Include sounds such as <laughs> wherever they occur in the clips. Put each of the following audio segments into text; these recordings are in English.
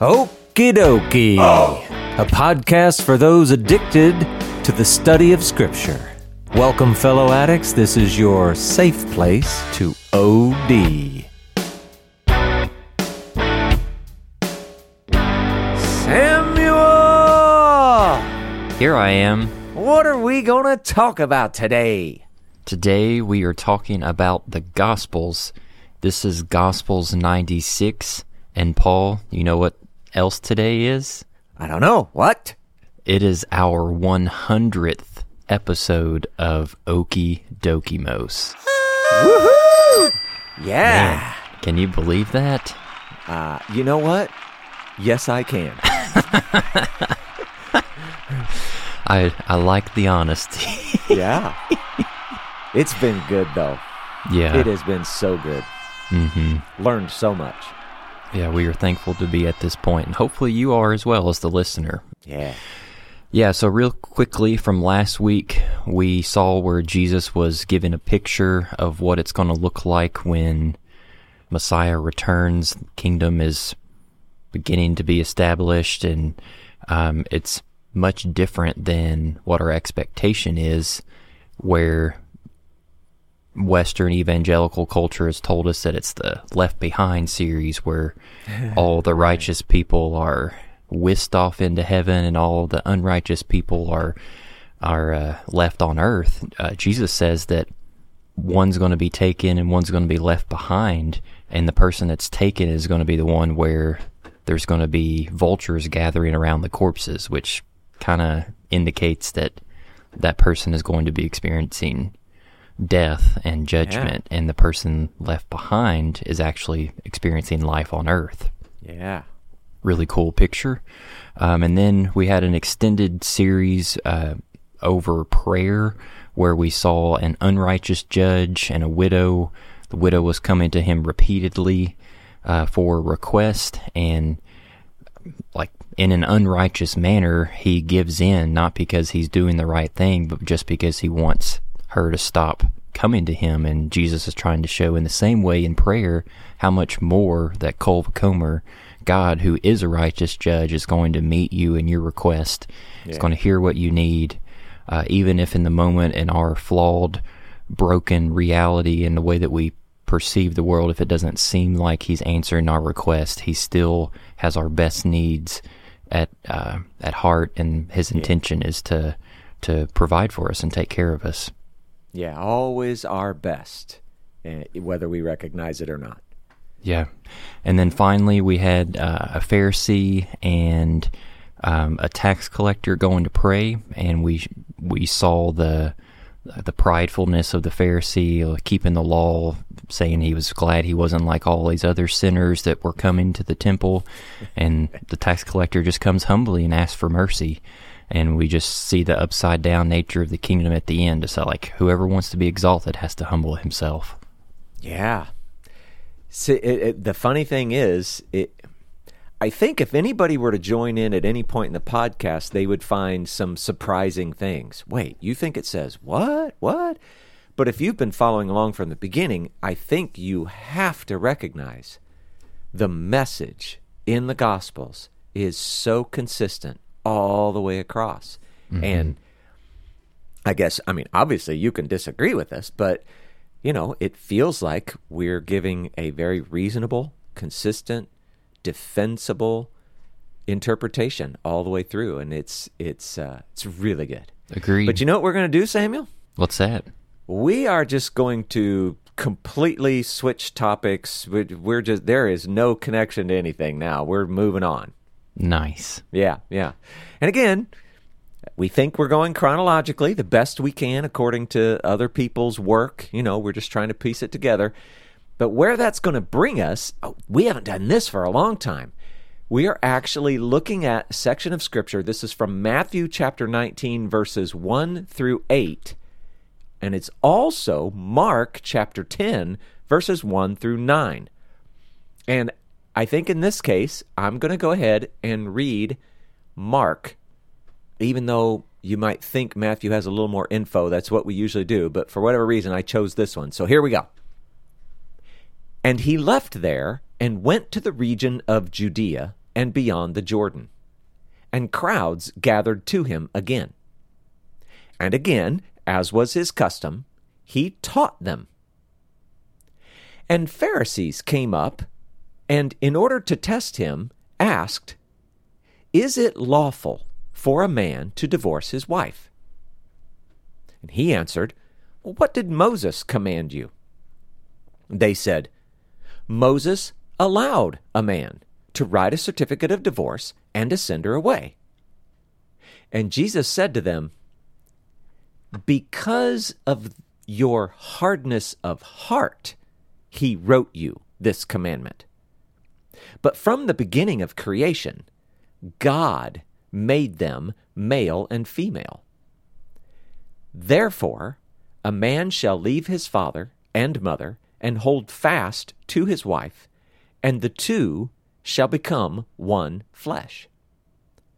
Okie dokie. Oh. A podcast for those addicted to the study of Scripture. Welcome, fellow addicts. This is your safe place to OD. Samuel! Here I am. What are we going to talk about today? Today we are talking about the Gospels. This is Gospels 96. And Paul, you know what else today is? I don't know. What? It is our 100th episode of Okie Dokie Mos. Woohoo! Yeah. Can you believe that? Uh, you know what? Yes, I can. <laughs> I I like the honesty. <laughs> yeah. It's been good, though. yeah. It has been so good. hmm Learned so much. Yeah, we are thankful to be at this point, and hopefully you are as well as the listener. Yeah. Yeah, so real quickly from last week, we saw where Jesus was given a picture of what it's going to look like when Messiah returns. Kingdom is beginning to be established, and um, it's much different than what our expectation is, where Western evangelical culture has told us that it's the Left Behind series where <laughs> all the righteous people are whisked off into heaven and all the unrighteous people are are uh, left on earth. Uh, Jesus says that one's going to be taken and one's going to be left behind, and the person that's taken is going to be the one where there's going to be vultures gathering around the corpses, which kind of indicates that that person is going to be experiencing death and judgment, and the person left behind is actually experiencing life on earth. Yeah. Really cool picture. Um, and then we had an extended series uh, over prayer where we saw an unrighteous judge and a widow. The widow was coming to him repeatedly uh, for a request, and like in an unrighteous manner, he gives in, not because he's doing the right thing, but just because he wants her to stop coming to him. And Jesus is trying to show in the same way in prayer how much more that kal vachomer, God, who is a righteous judge, is going to meet you in your request. He's going to hear what you need, uh, even if in the moment in our flawed, broken reality and the way that we perceive the world, if it doesn't seem like He's answering our request, He still has our best needs at uh, at heart, and His intention is to to provide for us and take care of us. Yeah. Always our best, eh, whether we recognize it or not. Yeah, and then finally we had uh, a Pharisee and um, a tax collector going to pray, and we we saw the the pridefulness of the Pharisee, uh, keeping the law, saying he was glad he wasn't like all these other sinners that were coming to the temple, and the tax collector just comes humbly and asks for mercy. And we just see the upside down nature of the kingdom at the end. It's like whoever wants to be exalted has to humble himself. Yeah. See, it, it, the funny thing is, it. I think if anybody were to join in at any point in the podcast, they would find some surprising things. Wait, you think it says what? What? But if you've been following along from the beginning, I think you have to recognize the message in the Gospels is so consistent all the way across. And I guess, I mean, obviously you can disagree with us, but, you know, it feels like we're giving a very reasonable, consistent, defensible interpretation all the way through. And it's, it's, uh, it's really good. Agreed. But you know what we're going to do, Samuel? What's that? We are just going to completely switch topics. We're just, there is no connection to anything now. We're moving on. Nice. Yeah, yeah. And again, we think we're going chronologically the best we can according to other people's work. You know, we're just trying to piece it together. But where that's going to bring us, oh, we haven't done this for a long time. We are actually looking at a section of scripture. This is from Matthew chapter 19, verses 1 through 8. And it's also Mark chapter 10, verses 1 through 9. And I think in this case, I'm going to go ahead and read Mark, even though you might think Matthew has a little more info. That's what we usually do. But for whatever reason, I chose this one. So here we go. And he left there and went to the region of Judea and beyond the Jordan. And crowds gathered to him again. And again, as was his custom, he taught them. And Pharisees came up, and in order to test him, asked, Is it lawful for a man to divorce his wife? And he answered, What did Moses command you? They said, Moses allowed a man to write a certificate of divorce and to send her away. And Jesus said to them, Because of your hardness of heart, he wrote you this commandment. But from the beginning of creation, God made them male and female. Therefore, a man shall leave his father and mother and hold fast to his wife, and the two shall become one flesh.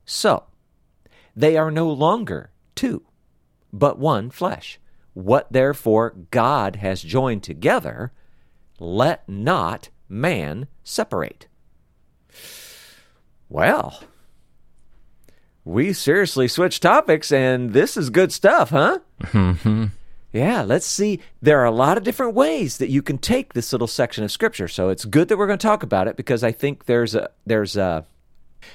So, they are no longer two, but one flesh. What therefore God has joined together, let not man separate. Well, we seriously switched topics, and this is good stuff, huh? Mm-hmm. Yeah, let's see. There are a lot of different ways that you can take this little section of scripture. So it's good that we're going to talk about it because I think there's a there's a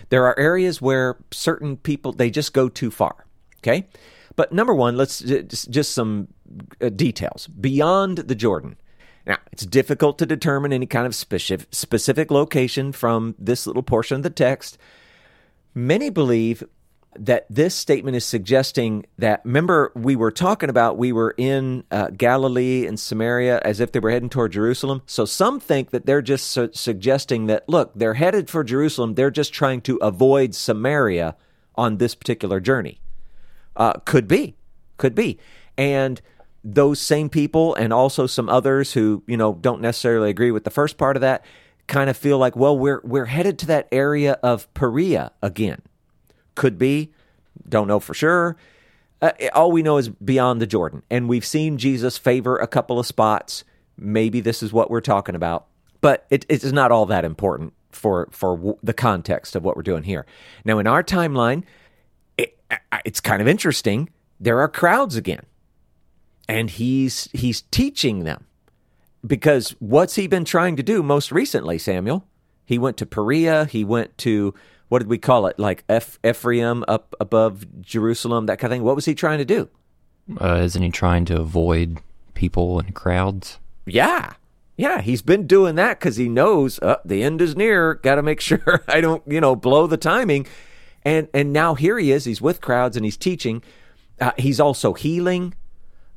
there are areas where certain people they just go too far. Okay, but number one, let's just, some uh, details beyond the Jordan. Now, it's difficult to determine any kind of specific, specific location from this little portion of the text. Many believe that this statement is suggesting that remember we were talking about we were in uh, Galilee and Samaria as if they were heading toward Jerusalem. So some think that they're just su- suggesting that look, they're headed for Jerusalem. They're just trying to avoid Samaria on this particular journey. Uh, could be, could be, and those same people and also some others who you know don't necessarily agree with the first part of that kind of feel like well we're we're headed to that area of Perea again could be. Don't know for sure. Uh, all we know is beyond the Jordan. And we've seen Jesus favor a couple of spots. Maybe this is what we're talking about. But it, it is not all that important for, for w- the context of what we're doing here. Now, in our timeline, it, it's kind of interesting. There are crowds again. And he's he's teaching them. Because what's he been trying to do most recently, Samuel? He went to Perea, he went to what did we call it? Like Eph- Ephraim up above Jerusalem, that kind of thing. What was he trying to do? Uh, isn't he trying to avoid people and crowds? Yeah. Yeah, he's been doing that because he knows uh, the end is near. Got to make <laughs> sure I don't, you know, blow the timing. And and now here he is. He's with crowds and he's teaching. Uh, he's also healing.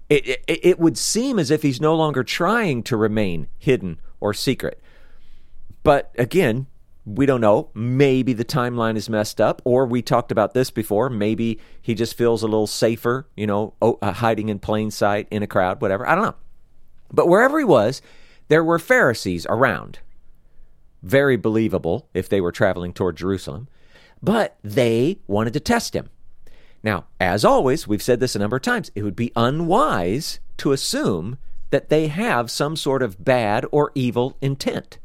It, it, it would seem as if he's no longer trying to remain hidden or secret. But again, we don't know. Maybe the timeline is messed up, or we talked about this before. Maybe he just feels a little safer, you know, uh, hiding in plain sight in a crowd, whatever. I don't know. But wherever he was, there were Pharisees around. Very believable if they were traveling toward Jerusalem. But they wanted to test him. Now, as always, we've said this a number of times, it would be unwise to assume that they have some sort of bad or evil intent.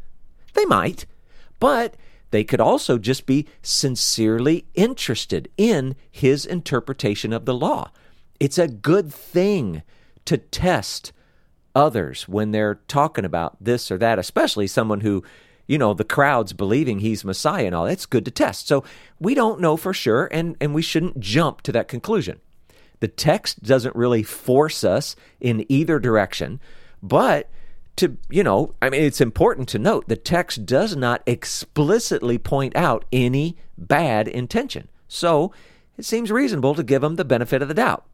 They might but they could also just be sincerely interested in his interpretation of the law. It's a good thing to test others when they're talking about this or that, especially someone who, you know, the crowd's believing he's Messiah and all. That's good to test. So we don't know for sure, and, and we shouldn't jump to that conclusion. The text doesn't really force us in either direction, but to, you know, I mean, it's important to note the text does not explicitly point out any bad intention. So it seems reasonable to give him the benefit of the doubt.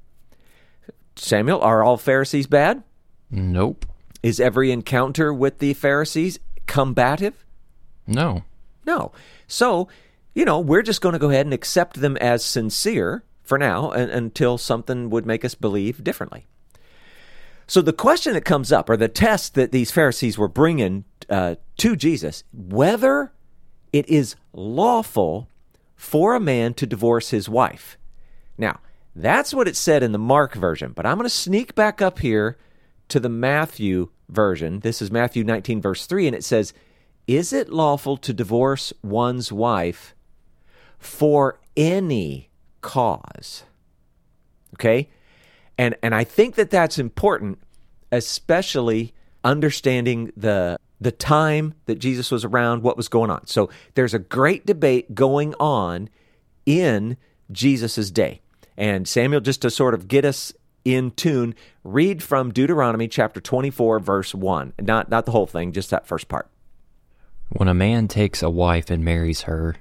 Samuel, are all Pharisees bad? Nope. Is every encounter with the Pharisees combative? No. No. So, you know, we're just going to go ahead and accept them as sincere for now and, until something would make us believe differently. So the question that comes up, or the test that these Pharisees were bringing uh, to Jesus, whether it is lawful for a man to divorce his wife. Now, that's what it said in the Mark version, but I'm going to sneak back up here to the Matthew version. This is Matthew 19, verse 3, and it says, is it lawful to divorce one's wife for any cause? Okay? And and I think that that's important especially understanding the the time that Jesus was around, what was going on. So there's a great debate going on in Jesus' day. And Samuel, just to sort of get us in tune, read from Deuteronomy chapter 24, verse 1. Not, not the whole thing, just that first part. When a man takes a wife and marries her,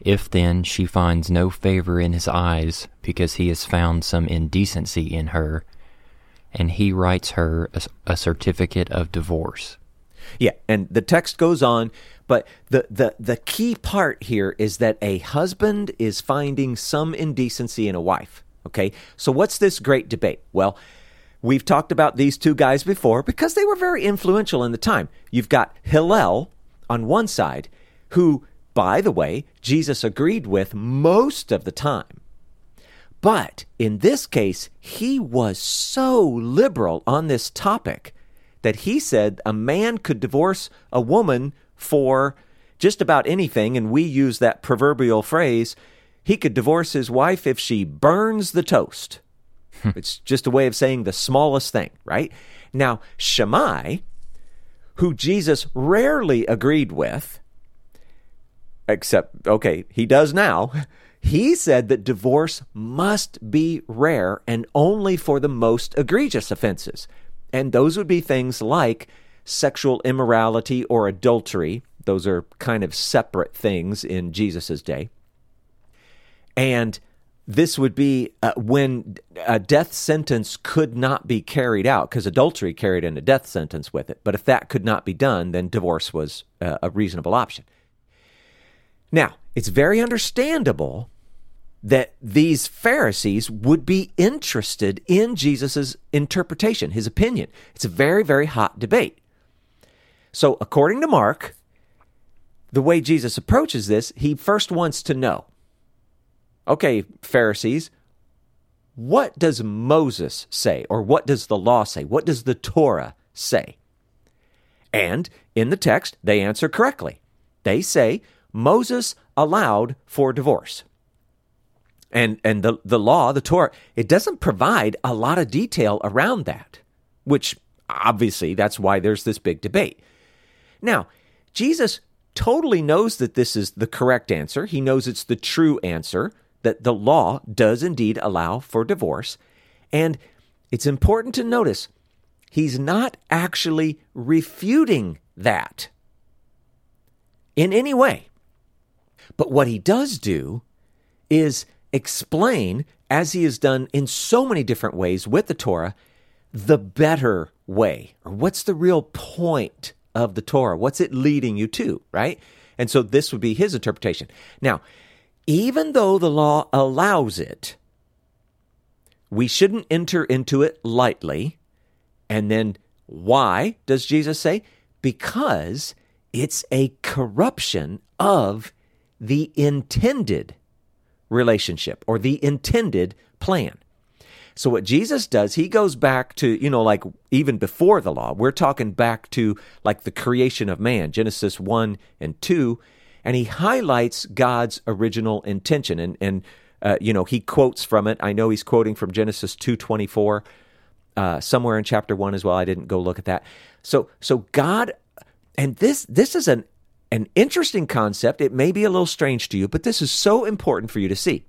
if then she finds no favor in his eyes because he has found some indecency in her, and he writes her a, a certificate of divorce. Yeah, and the text goes on, but the, the the key part here is that a husband is finding some indecency in a wife. Okay, so what's this great debate? Well, we've talked about these two guys before because they were very influential in the time. You've got Hillel on one side, who, by the way, Jesus agreed with most of the time. But in this case, he was so liberal on this topic that he said a man could divorce a woman for just about anything, and we use that proverbial phrase he could divorce his wife if she burns the toast. Hmm. it's just a way of saying the smallest thing, right? Now, Shammai, who Jesus rarely agreed with, except, okay, he does now. <laughs> He said that divorce must be rare and only for the most egregious offenses. And those would be things like sexual immorality or adultery. Those are kind of separate things in Jesus' day. And this would be uh, when a death sentence could not be carried out, because adultery carried in a death sentence with it. But if that could not be done, then divorce was uh, a reasonable option. Now, it's very understandable that these Pharisees would be interested in Jesus' interpretation, his opinion. It's a very, very hot debate. So, according to Mark, the way Jesus approaches this, he first wants to know okay, Pharisees, what does Moses say? Or what does the law say? What does the Torah say? And in the text, they answer correctly. They say Moses allowed for divorce and and the the law, the Torah, it doesn't provide a lot of detail around that, which obviously that's why there's this big debate. Now, Jesus totally knows that this is the correct answer. He knows it's the true answer that the law does indeed allow for divorce, and it's important to notice he's not actually refuting that in any way. But what he does do is explain, as he has done in so many different ways with the Torah, the better way, or what's the real point of the Torah? What's it leading you to, right? And so this would be his interpretation. Now, even though the law allows it, we shouldn't enter into it lightly. And then why does Jesus say? Because it's a corruption of the intended relationship or the intended plan. So what Jesus does, he goes back to, you know, like even before the law. We're talking back to like the creation of man, Genesis 1 and 2, and he highlights God's original intention and and uh, you know, he quotes from it. I know he's quoting from Genesis 2:24 uh, somewhere in chapter 1 as well. I didn't go look at that. So so God and this this is an an interesting concept. It may be a little strange to you, but this is so important for you to see.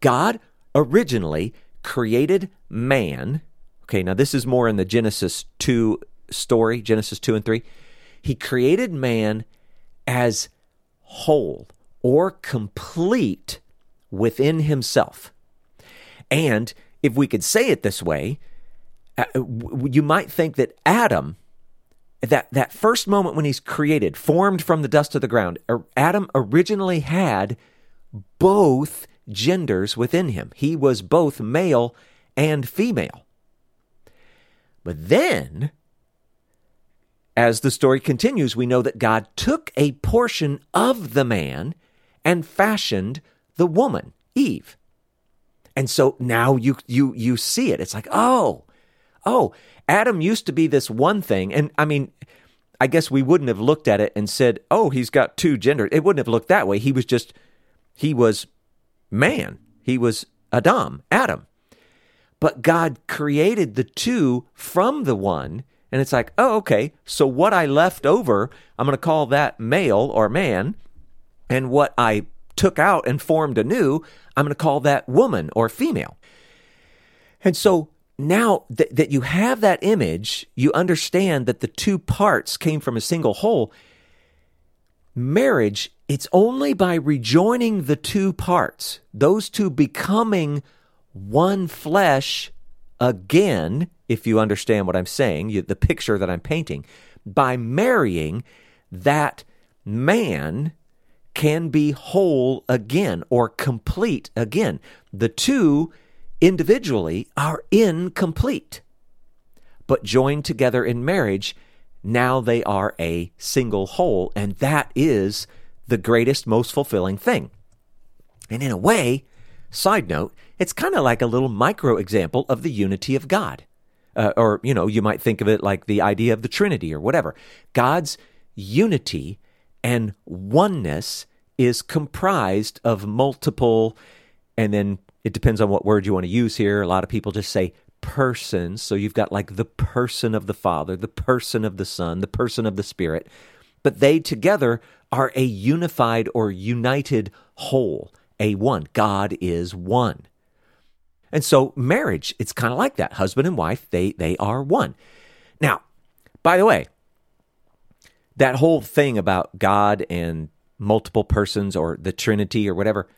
God originally created man. Okay, now this is more in the Genesis 2 story, Genesis 2 and 3. He created man as whole or complete within himself. And if we could say it this way, uh, you might think that Adam that that first moment when he's created, formed from the dust of the ground, er, Adam originally had both genders within him. He was both male and female. But then, as the story continues, we know that God took a portion of the man and fashioned the woman, Eve. And so now you you you see it. It's like, oh, oh, Adam used to be this one thing, and I mean, I guess we wouldn't have looked at it and said, "Oh, he's got two genders." It wouldn't have looked that way. He was just he was man. He was Adam, Adam. But God created the two from the one, and it's like, "Oh, okay. So what I left over, I'm going to call that male or man, and what I took out and formed anew, I'm going to call that woman or female." And so now that, that you have that image, you understand that the two parts came from a single whole. Marriage, it's only by rejoining the two parts, those two becoming one flesh again, if you understand what I'm saying, you, the picture that I'm painting, by marrying that man can be whole again or complete again. The two individually are incomplete. But joined together in marriage, now they are a single whole, and that is the greatest, most fulfilling thing. And in a way, side note, it's kind of like a little micro example of the unity of God. Uh, or, you know, you might think of it like the idea of the Trinity or whatever. God's unity and oneness is comprised of multiple, and then it depends on what word you want to use here. A lot of people just say persons. So you've got like the person of the Father, the person of the Son, the person of the Spirit. But they together are a unified or united whole, a one. God is one. And so marriage, it's kind of like that. Husband and wife, they they are one. Now, by the way, that whole thing about God and multiple persons or the Trinity or whatever,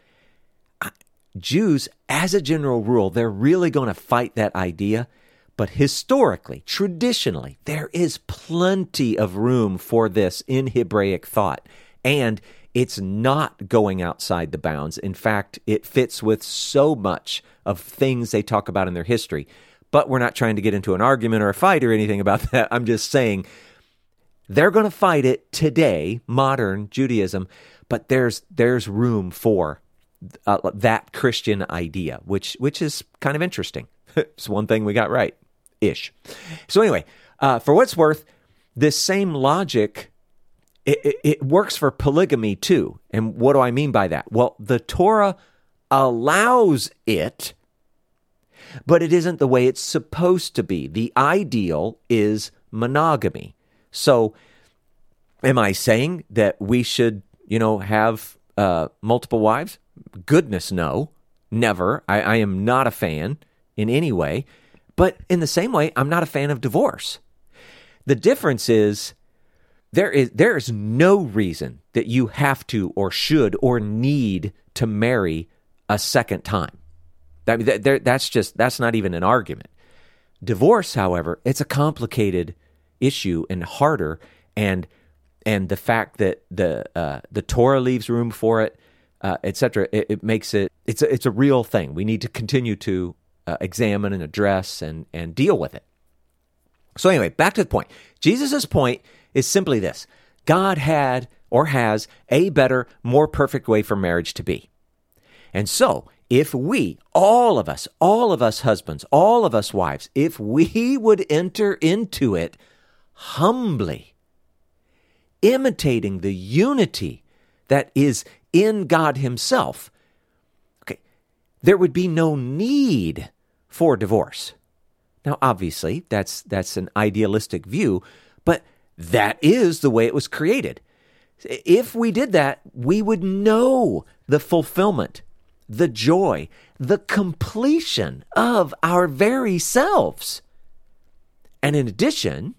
Jews, as a general rule, they're really going to fight that idea. But historically, traditionally, there is plenty of room for this in Hebraic thought. And it's not going outside the bounds. In fact, it fits with so much of things they talk about in their history. But we're not trying to get into an argument or a fight or anything about <laughs> that. I'm just saying they're going to fight it today, modern Judaism, but there's there's room for uh, that Christian idea, which which is kind of interesting. <laughs> it's one thing we got right, ish. So anyway, uh, for what's worth, this same logic it, it, works for polygamy too. And what do I mean by that? Well, the Torah allows it, but it isn't the way it's supposed to be. The ideal is monogamy. So, am I saying that we should, you know, have uh, multiple wives? Goodness, no, never. I, I am not a fan in any way. But in the same way, I'm not a fan of divorce. The difference is there is there is no reason that you have to or should or need to marry a second time. That, that that's just that's not even an argument. Divorce, however, it's a complicated issue and harder, and and the fact that the uh, the Torah leaves room for it, uh, etc. It, it, makes it it's a, it's a real thing. We need to continue to uh, examine and address and and deal with it. So anyway, back to the point. Jesus' point is simply this: God had or has a better, more perfect way for marriage to be, and so. If we, all of us, all of us husbands, all of us wives, if we <laughs> would enter into it humbly, imitating the unity that is in God Himself, okay, there would be no need for divorce. Now, obviously, that's that's an idealistic view, that is the way it was created. If we did that, we would know the fulfillment, the joy, the completion of our very selves. And in addition,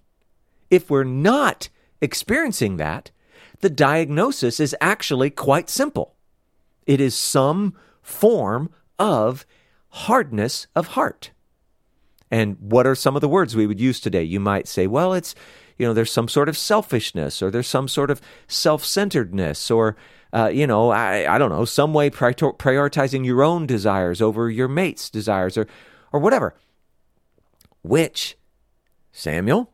if we're not experiencing that, the diagnosis is actually quite simple. It is some form of hardness of heart. And what are some of the words we would use today? You might say, well, it's, you know, there's some sort of selfishness or there's some sort of self centeredness or, uh, you know, I, I don't know, some way prioritizing your own desires over your mate's desires or, or whatever. Which, Samuel,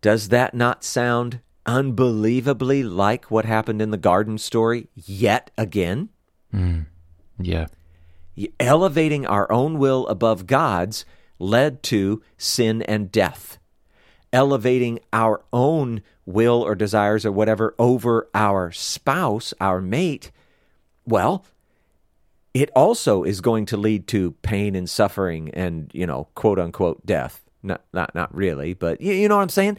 does that not sound unbelievably like what happened in the garden story yet again? Mm, yeah. Elevating our own will above God's led to sin and death. Elevating our own will or desires or whatever over our spouse, our mate, well, it also is going to lead to pain and suffering and, you know, quote unquote death. Not not not really, but you, you know what I'm saying?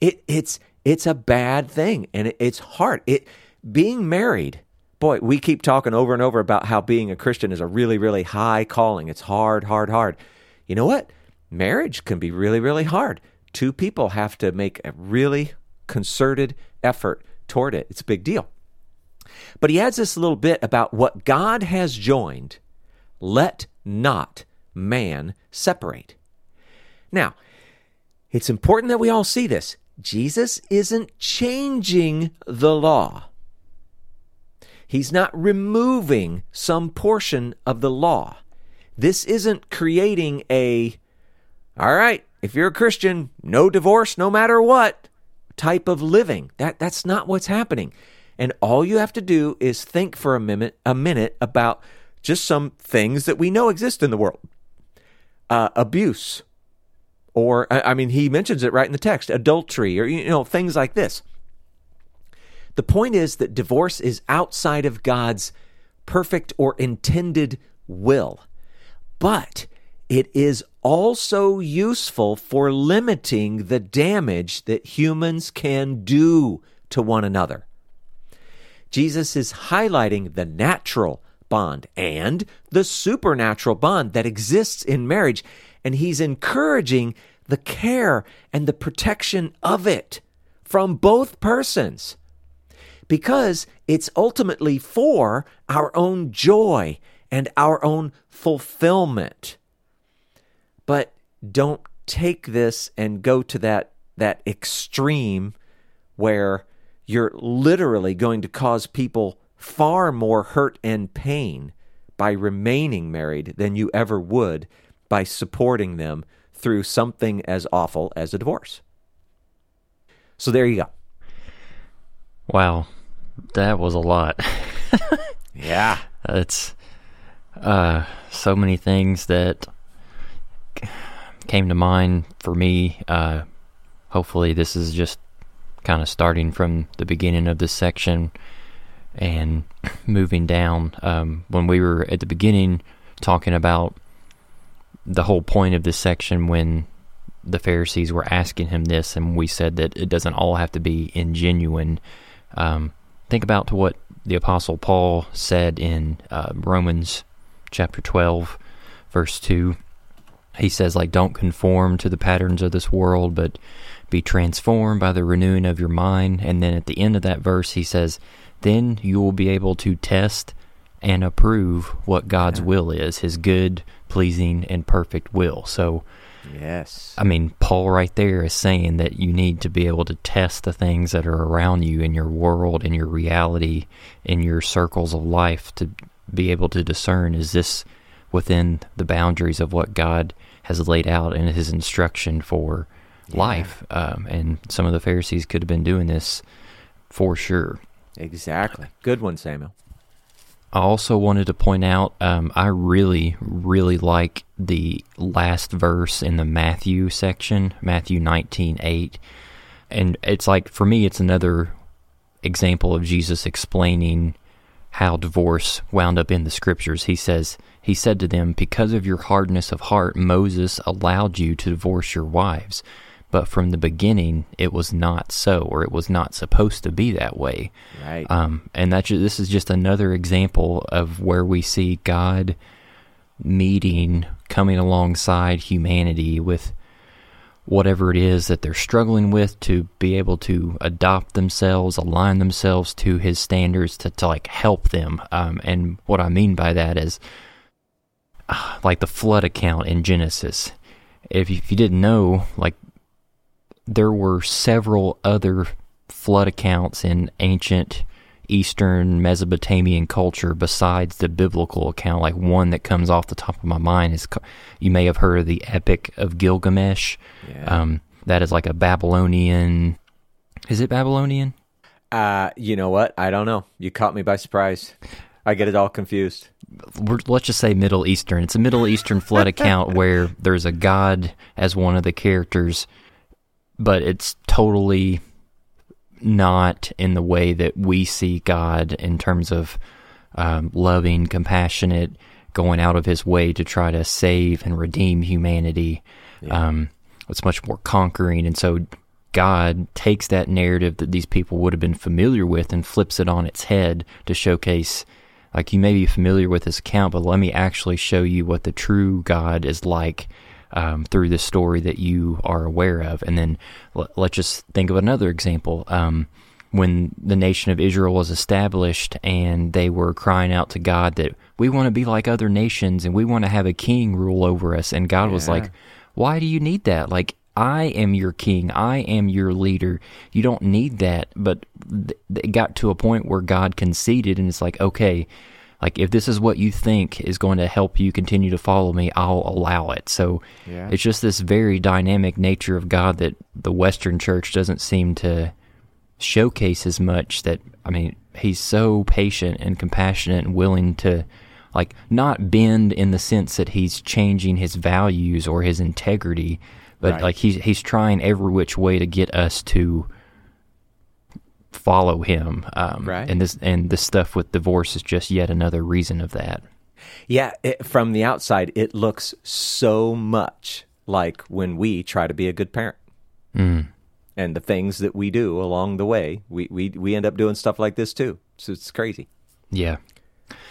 It it's it's a bad thing and it, it's hard. It being married boy, we keep talking over and over about how being a Christian is a really, really high calling. It's hard, hard, hard. You know what? Marriage can be really, really hard. Two people have to make a really concerted effort toward it. It's a big deal. But he adds this little bit about what God has joined, let not man separate. Now, it's important that we all see this. Jesus isn't changing the law. He's not removing some portion of the law. This isn't creating a, all right, if you're a Christian, no divorce no matter what type of living. That, that's not what's happening. And all you have to do is think for a minute, a minute about just some things that we know exist in the world. Uh, abuse, or I mean, he mentions it right in the text, adultery, or you know, things like this. The point is that divorce is outside of God's perfect or intended will, but it is also useful for limiting the damage that humans can do to one another. Jesus is highlighting the natural bond and the supernatural bond that exists in marriage, and he's encouraging the care and the protection of it from both persons because it's ultimately for our own joy and our own fulfillment. But don't take this and go to that that extreme where you're literally going to cause people far more hurt and pain by remaining married than you ever would by supporting them through something as awful as a divorce. So there you go. Wow. That was a lot. yeah. <laughs> It's uh so many things that came to mind for me. Uh hopefully this is just kind of starting from the beginning of this section and <clears throat> moving down. Um, when we were at the beginning talking about the whole point of this section, when the Pharisees were asking him this, and we said that it doesn't all have to be ingenuine. Um, think about what the Apostle Paul said in uh, Romans chapter 12, verse 2. He says, like, don't conform to the patterns of this world, but be transformed by the renewing of your mind. And then at the end of that verse, he says, then you will be able to test and approve what God's yeah. will is, his good, pleasing, and perfect will. So, yes. I mean, Paul right there is saying that you need to be able to test the things that are around you in your world, in your reality, in your circles of life to be able to discern is this within the boundaries of what God has laid out in his instruction for yeah. life. Um, and some of the Pharisees could have been doing this for sure. Exactly. Good one, Samuel. I also wanted to point out um, I really, really like the last verse in the Matthew section, Matthew 19 8. And it's like, for me, it's another example of Jesus explaining how divorce wound up in the scriptures. He says, He said to them, Because of your hardness of heart, Moses allowed you to divorce your wives. But from the beginning it was not so or it was not supposed to be that way. Right. Um, and that this is just another example of where we see god meeting coming alongside humanity with whatever it is that they're struggling with to be able to adopt themselves align themselves to his standards to, to like help them. Um, and what i mean by that is <sighs> like the flood account in genesis if you, if you didn't know like there were several other flood accounts in ancient Eastern Mesopotamian culture besides the biblical account. Like one that comes off the top of my mind is you may have heard of the Epic of Gilgamesh. Yeah. Um, that is like a Babylonian. Is it Babylonian? Uh, you know what? I don't know. You caught me by surprise. I get it all confused. We're, let's just say Middle Eastern. It's a Middle Eastern flood <laughs> account where there's a god as one of the characters but it's totally not in the way that we see God in terms of um, loving, compassionate, going out of his way to try to save and redeem humanity. Yeah. Um, it's much more conquering. And so God takes that narrative that these people would have been familiar with and flips it on its head to showcase, like, you may be familiar with this account, but let me actually show you what the true God is like um, through the story that you are aware of. And then let, us just think of another example. Um, when the nation of Israel was established and they were crying out to God that we want to be like other nations and we want to have a king rule over us. And God yeah. was like, why do you need that? Like, I am your king. I am your leader. You don't need that. But th- it got to a point where God conceded and it's like, okay, like if this is what you think is going to help you continue to follow me, I'll allow it. So yeah. it's just this very dynamic nature of God that the Western church doesn't seem to showcase as much that I mean, he's so patient and compassionate and willing to like not bend in the sense that he's changing his values or his integrity, but right. like he's he's trying every which way to get us to follow him. Um, right. And this and this stuff with divorce is just yet another reason of that. Yeah, it, from the outside, it looks so much like when we try to be a good parent. Mm and the things that we do along the way, we, we, we end up doing stuff like this too. So it's crazy. Yeah.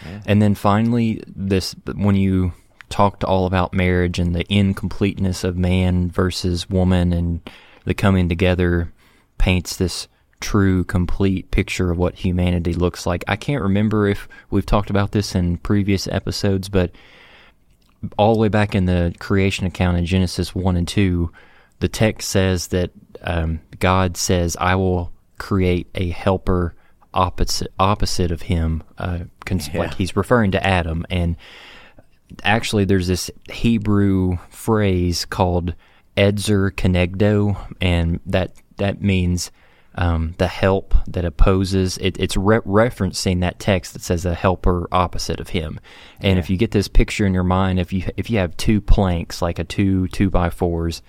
yeah. And then finally, this when you talked all about marriage and the incompleteness of man versus woman and the coming together paints this true, complete picture of what humanity looks like. I can't remember if we've talked about this in previous episodes, but all the way back in the creation account in Genesis 1 and 2, the text says that um, God says, "I will create a helper opposite opposite of him." Uh, cons- yeah. Like he's referring to Adam, and actually, there's this Hebrew phrase called "ezer kenegdo," and that that means um, the help that opposes. It, it's re- referencing that text that says a helper opposite of him. And yeah. if you get this picture in your mind, if you if you have two planks like a two two by fours,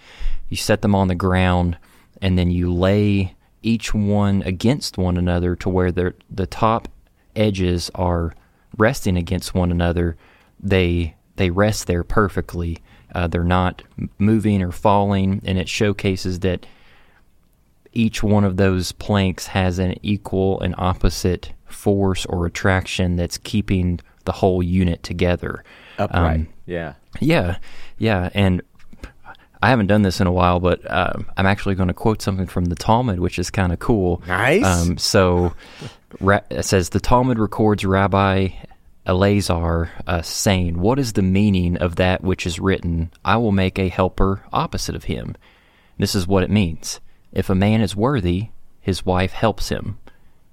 you set them on the ground and then you lay each one against one another to where the top edges are resting against one another. They they rest there perfectly. Uh, they're not moving or falling, and it showcases that each one of those planks has an equal and opposite force or attraction that's keeping the whole unit together. Upright. Um, yeah. Yeah. Yeah. And I haven't done this in a while, but uh, I'm actually going to quote something from the Talmud, which is kind of cool. Nice. Um, so ra- it says the Talmud records Rabbi Eleazar uh, saying, What is the meaning of that which is written, I will make a helper opposite of him? This is what it means. If a man is worthy, his wife helps him.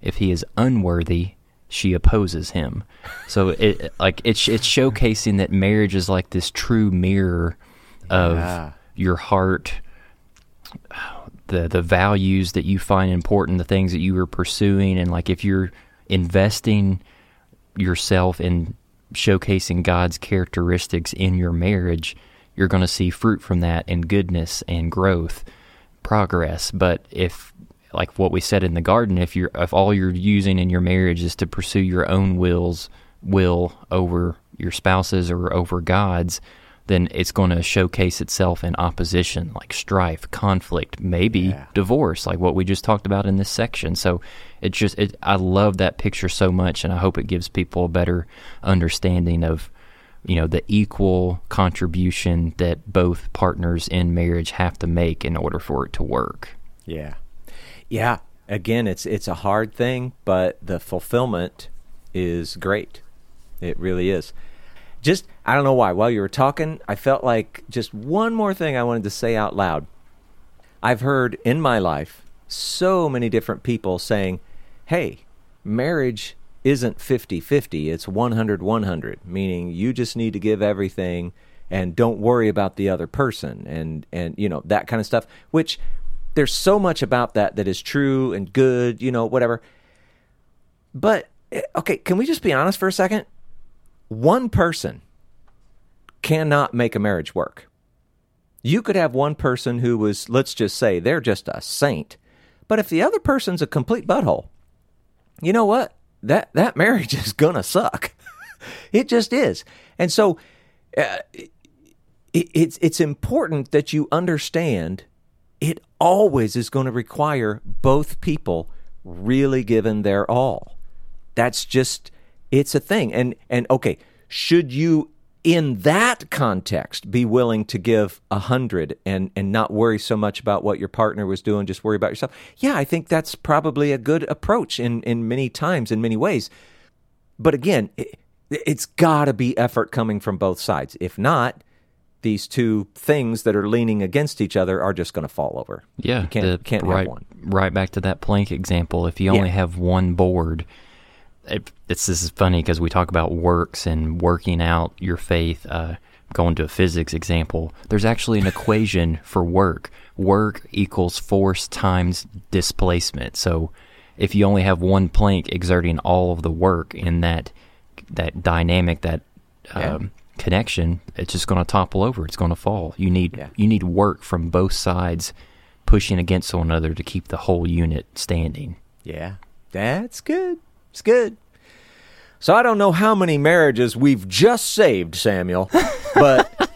If he is unworthy, she opposes him. So it like it's it's showcasing that marriage is like this true mirror of yeah your heart, the the values that you find important, the things that you are pursuing, and like if you're investing yourself in showcasing God's characteristics in your marriage, you're going to see fruit from that and goodness and growth, progress. But if like what we said in the garden, if you're if all you're using in your marriage is to pursue your own wills will over your spouse's or over God's, then it's going to showcase itself in opposition, like strife, conflict, maybe yeah. divorce, like what we just talked about in this section. So it's just, it, I love that picture so much, and I hope it gives people a better understanding of, you know, the equal contribution that both partners in marriage have to make in order for it to work. Yeah, yeah. Again, it's it's a hard thing, but the fulfillment is great. It really is just I don't know why. While you were talking, I felt like just one more thing I wanted to say out loud. I've heard in my life so many different people saying, "Hey, marriage isn't 50-50, it's 100-100, meaning you just need to give everything and don't worry about the other person and and you know, that kind of stuff, which there's so much about that that is true and good, you know, whatever. But eh, okay, can we just be honest for a second? one person cannot make a marriage work. You could have one person who was, let's just say, they're just a saint. But if the other person's a complete butthole, you know what? That that marriage <laughs> is gonna suck. it just is. And so, uh, it, it's it's important that you understand. It always is going to require both people really giving their all. That's just it's a thing. And and okay, should you in that context be willing to give a hundred and and not worry so much about what your partner was doing just worry about yourself. Yeah i think that's probably a good approach in in many times in many ways. But again it, it's got to be effort coming from both sides. If not these two things that are leaning against each other are just going to fall over. Yeah, you can't, the- can't right, have one. Right back to that plank example. If you only Yeah. have one board, it, it's this is funny because we talk about works and working out your faith. Uh, going to a physics example, there's actually an equation for work. Work equals force times displacement. So if you only have one plank exerting all of the work in that that dynamic, that Yeah. um, connection, it's just going to topple over. It's going to fall. You need Yeah. you need work from both sides pushing against one another to keep the whole unit standing. Yeah, that's good. It's good. So I don't know how many marriages we've just saved, Samuel, <laughs> but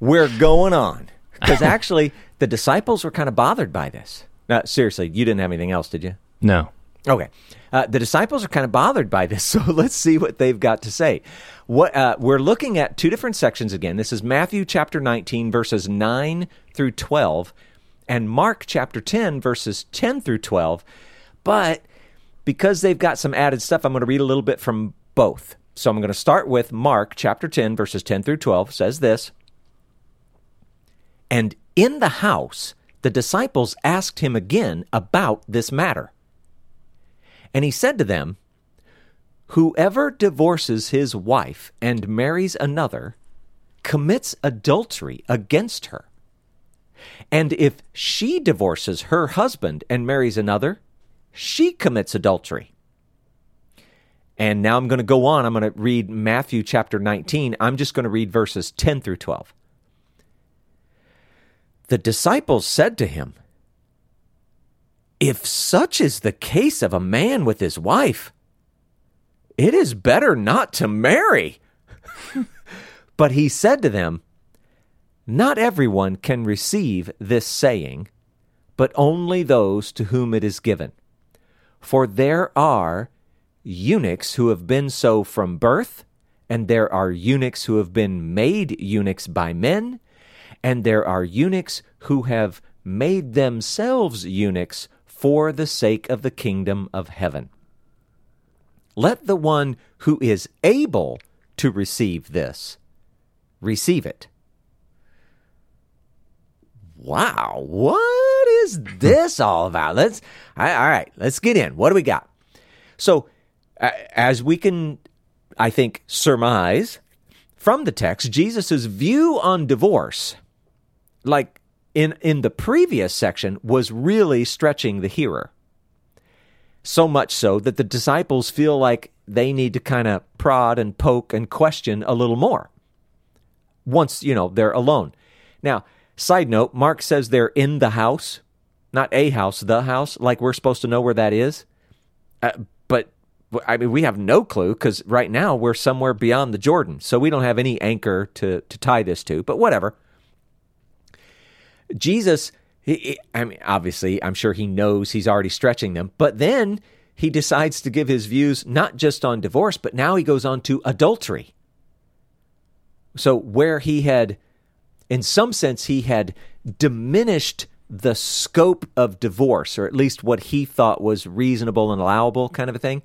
we're going on. Because actually, the disciples were kind of bothered by this. Now, seriously, you didn't have anything else, did you? No. Okay. Uh, the disciples are kind of bothered by this, <laughs> so let's see what they've got to say. What uh, we're looking at two different sections again. This is Matthew chapter 19 verses 9 through 12 and Mark chapter 10 verses 10 through 12. But because they've got some added stuff, I'm going to read a little bit from both. So I'm going to start with Mark chapter 10 verses 10 through 12 says this. And in the house the disciples asked him again about this matter. And he said to them, Whoever divorces his wife and marries another commits adultery against her. And if she divorces her husband and marries another, she commits adultery. And now I'm going to go on. I'm going to read Matthew chapter 19. I'm just going to read verses 10 through 12. The disciples said to him, if such is the case of a man with his wife, it is better not to marry. <laughs> but he said to them, Not everyone can receive this saying, but only those to whom it is given. For there are eunuchs who have been so from birth, and there are eunuchs who have been made eunuchs by men, and there are eunuchs who have made themselves eunuchs for the sake of the kingdom of heaven. Let the one who is able to receive this receive it. Wow, what is this all about? Let's all right, let's get in. What do we got? So, as we can I think surmise from the text, Jesus' view on divorce like in in the previous section was really stretching the hearer. So much so that the disciples feel like they need to kind of prod and poke and question a little more. Once, you know, they're alone. Now, side note, Mark says they're in the house, not a house, the house, like we're supposed to know where that is. Uh, but I mean, we have no clue because right now we're somewhere beyond the Jordan, so we don't have any anchor to to tie this to. But whatever. Jesus, he, he- I mean, obviously, I'm sure he knows he's already stretching them, but then he decides to give his views not just on divorce, but now he goes on to adultery. So, where he had, in some sense, he had diminished the scope of divorce, or at least what he thought was reasonable and allowable, kind of a thing,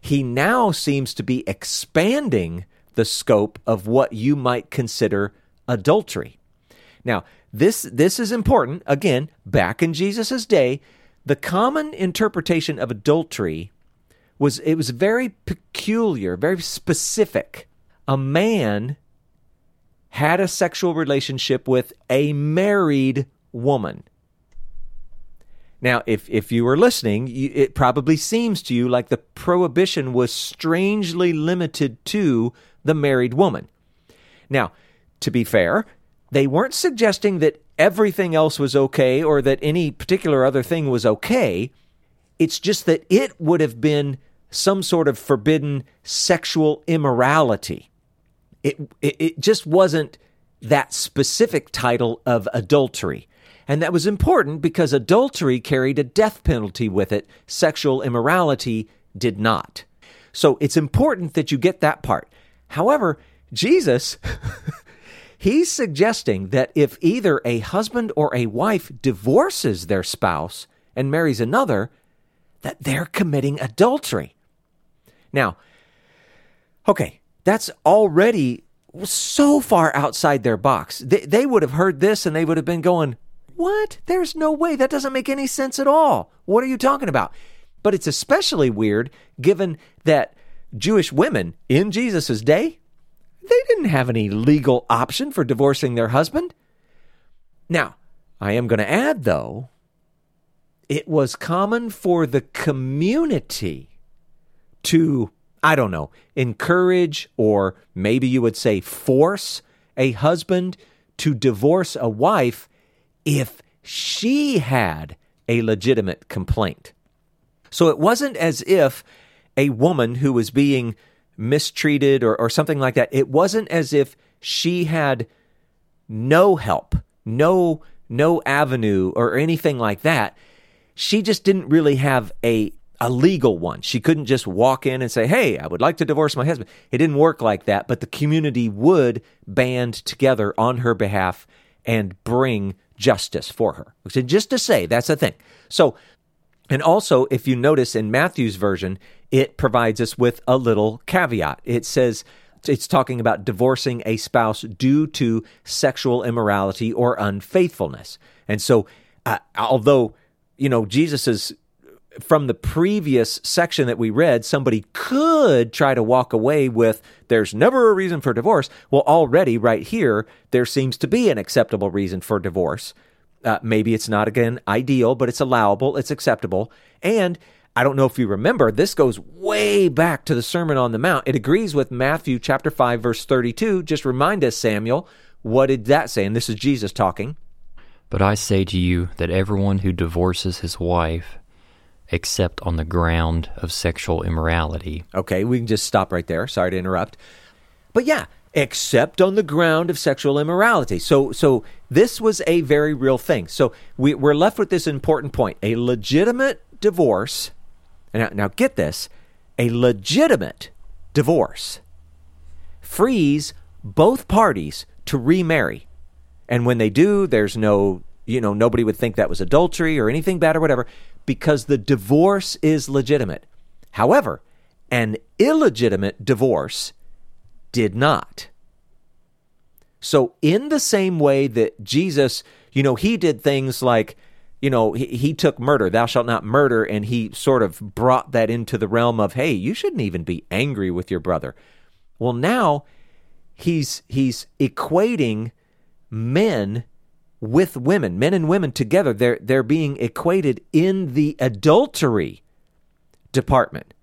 he now seems to be expanding the scope of what you might consider adultery. Now, this this is important. Again, back in Jesus' day, the common interpretation of adultery was it was very peculiar, very specific. A man had a sexual relationship with a married woman. Now, if, if you were listening, you, it probably seems to you like the prohibition was strangely limited to the married woman. Now, to be fair, they weren't suggesting that everything else was okay or that any particular other thing was okay. It's just that it would have been some sort of forbidden sexual immorality. It, it, it just wasn't that specific title of adultery. And that was important because adultery carried a death penalty with it, sexual immorality did not. So it's important that you get that part. However, Jesus, <laughs> he's suggesting that if either a husband or a wife divorces their spouse and marries another, that they're committing adultery. Now, okay, that's already so far outside their box. They, they would have heard this and they would have been going, What? There's no way. That doesn't make any sense at all. What are you talking about? But it's especially weird given that Jewish women in Jesus' day, they didn't have any legal option for divorcing their husband. Now, I am going to add, though, it was common for the community to, I don't know, encourage or maybe you would say force a husband to divorce a wife if she had a legitimate complaint. So it wasn't as if a woman who was being mistreated or, or something like that, it wasn't as if she had no help, no no avenue or anything like that. She just didn't really have a a legal one. She couldn't just walk in and say, "Hey, I would like to divorce my husband." It didn't work like that, but the community would band together on her behalf and bring justice for her. So just to say, that's the thing. So, and also, if you notice in Matthew's version, it provides us with a little caveat. It says it's talking about divorcing a spouse due to sexual immorality or unfaithfulness. And so, uh, although you know Jesus is from the previous section that we read, somebody could try to walk away with, there's never a reason for divorce. Well, already right here, there seems to be an acceptable reason for divorce. Uh, maybe it's not, again, ideal, but it's allowable, it's acceptable. And I don't know if you remember, this goes way back to the Sermon on the Mount. It agrees with Matthew chapter 5, verse 32. Just remind us, Samuel, what did that say? And this is Jesus talking. But I say to you that everyone who divorces his wife except on the ground of sexual immorality. Okay, we can just stop right there. Sorry to interrupt. But yeah, except on the ground of sexual immorality. So so this was a very real thing. So we, we're left with this important point. A legitimate divorce, now, now get this, a legitimate divorce frees both parties to remarry. And when they do, there's no, you know, nobody would think that was adultery or anything bad or whatever because the divorce is legitimate. However, an illegitimate divorce did not. So, in the same way that Jesus, you know, he did things like, you know, he, he took murder, thou shalt not murder, and he sort of brought that into the realm of, hey, you shouldn't even be angry with your brother. Well, now he's he's equating men with women, men and women together. They're they're being equated in the adultery department.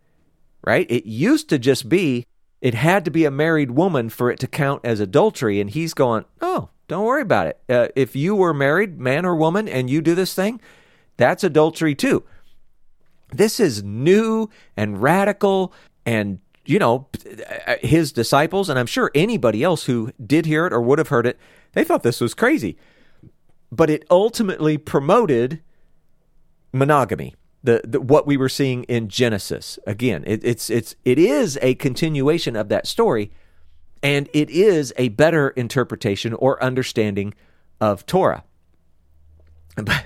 Right? It used to just be it had to be a married woman for it to count as adultery and he's going, "Oh, don't worry about it. Uh, if you were married, man or woman, and you do this thing, that's adultery too." This is new and radical and you know, his disciples, and I'm sure anybody else who did hear it or would have heard it, they thought this was crazy but it ultimately promoted monogamy. The, the, what we were seeing in Genesis. Again, it, it's it's it is a continuation of that story, and it is a better interpretation or understanding of Torah. <laughs> But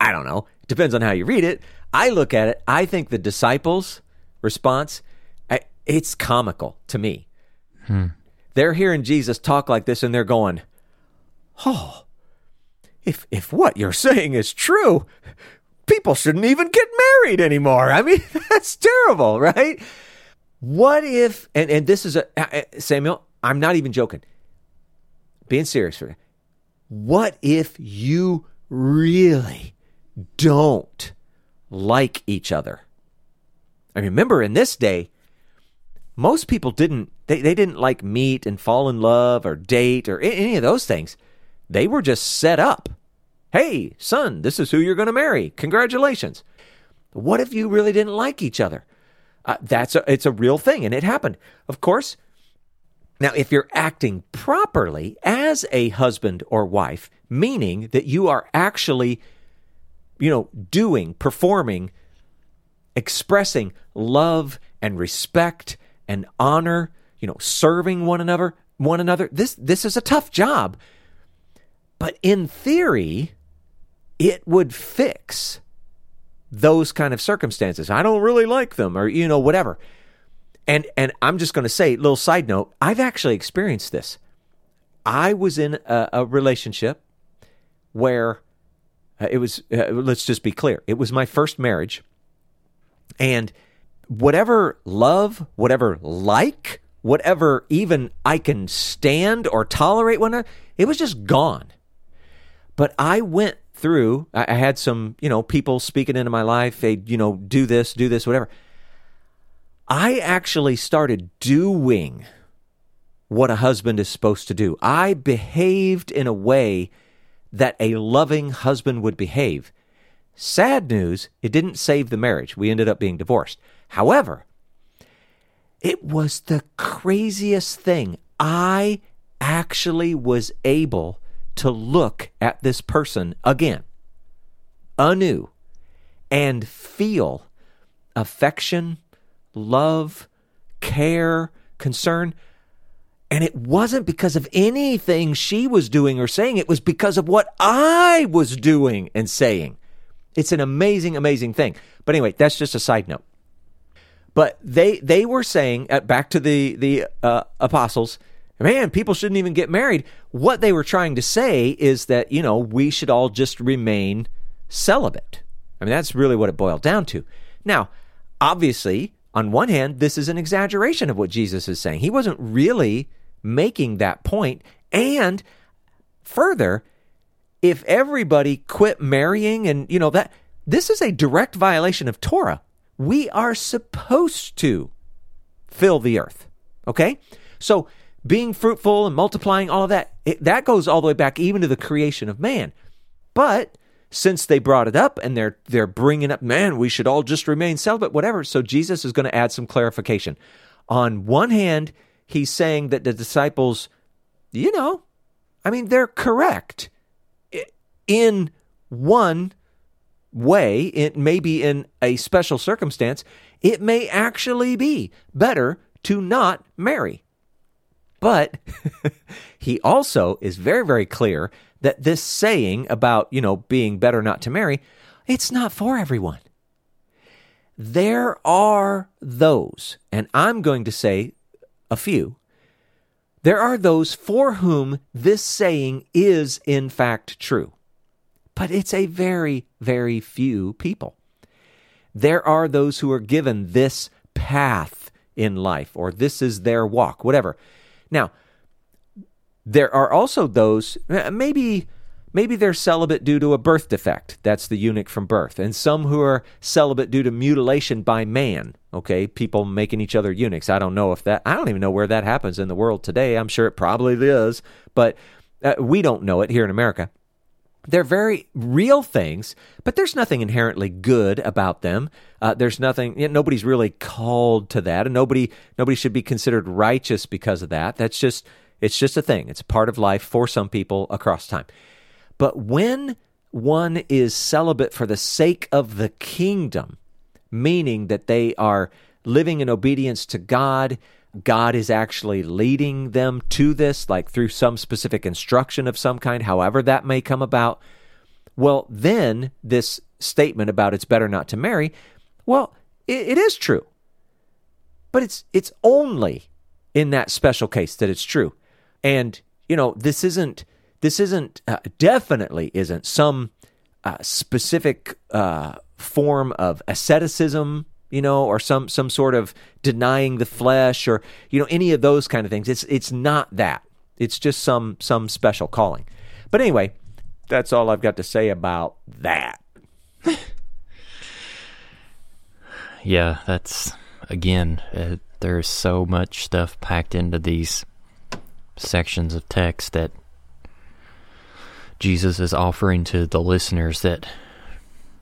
I don't know. It depends on how you read it. I look at it. I think the disciples' response, I, it's comical to me. Hmm. They're hearing Jesus talk like this, and they're going, "Oh, if if what you're saying is true, people shouldn't even get married anymore. I mean, <laughs> that's terrible, right? What if and and this is a Samuel, I'm not even joking. Being serious for you. What if you really don't like each other? I remember in this day, most people didn't they, they didn't like meet and fall in love or date or any of those things. They were just set up. Hey, son, this is who you're going to marry. Congratulations. What if you really didn't like each other? Uh, that's a, it's a real thing, and it happened. Of course. Now, if you're acting properly as a husband or wife, meaning that you are actually, you know, doing, performing, expressing love and respect and honor, you know, serving one another, one another. This this is a tough job. But in theory, it would fix those kind of circumstances. I don't really like them or you know whatever. And and I'm just going to say, little side note, I've actually experienced this. I was in a, a relationship where uh, it was uh, let's just be clear. It was my first marriage. And whatever love, whatever like, whatever even I can stand or tolerate one it was just gone. But I went through, I had some, you know, people speaking into my life, they, you know, do this, do this, whatever. I actually started doing what a husband is supposed to do. I behaved in a way that a loving husband would behave. Sad news, it didn't save the marriage. We ended up being divorced. However, it was the craziest thing. I actually was able to look at this person again, anew, and feel affection, love, care, concern. And it wasn't because of anything she was doing or saying, it was because of what I was doing and saying. It's an amazing, amazing thing. But anyway, that's just a side note. But they they were saying uh, back to the the uh, apostles, man, people shouldn't even get married. What they were trying to say is that you know we should all just remain celibate. I mean, that's really what it boiled down to. Now, obviously, on one hand, this is an exaggeration of what Jesus is saying. He wasn't really making that point. And further, if everybody quit marrying and, you know, that this is a direct violation of Torah. We are supposed to fill the earth. Okay? So being fruitful and multiplying, all of that, it, that goes all the way back even to the creation of man. But since they brought it up and they're they're bringing up, man, we should all just remain celibate, whatever. So Jesus is going to add some clarification. On one hand, he's saying that the disciples, you know, I mean, they're correct in one way, it may be in a special circumstance, it may actually be better to not marry. But <laughs> he also is very, very clear that this saying about, you know, being better not to marry, it's not for everyone. There are those, and I'm going to say a few, there are those for whom this saying is in fact true but it's a very, very few people. There are those who are given this path in life, or this is their walk, whatever. Now, there are also those, eh, maybe maybe they're celibate due to a birth defect. That's the eunuch from birth. And some who are celibate due to mutilation by man. Okay, people making each other eunuchs. I don't know if that, I don't even know where that happens in the world today. I'm sure it probably is, but uh, we don't know it here in America. They're very real things, but there's nothing inherently good about them. Uh, there's nothing. You know, nobody's really called to that, and nobody nobody should be considered righteous because of that. That's just it's just a thing. It's a part of life for some people across time. But when one is celibate for the sake of the kingdom, meaning that they are living in obedience to God God is actually leading them to this, like through some specific instruction of some kind, however that may come about, well, then this statement about it's better not to marry, well, it, it is true. But it's it's only in that special case that it's true. And you know, this isn't this isn't uh, definitely isn't some uh, specific uh, form of asceticism you know, or some some sort of denying the flesh or you know any of those kind of things. It's it's not that. It's just some some special calling. But anyway, that's all I've got to say about that. <laughs> yeah, that's again, uh, there's so much stuff packed into these sections of text that Jesus is offering to the listeners that,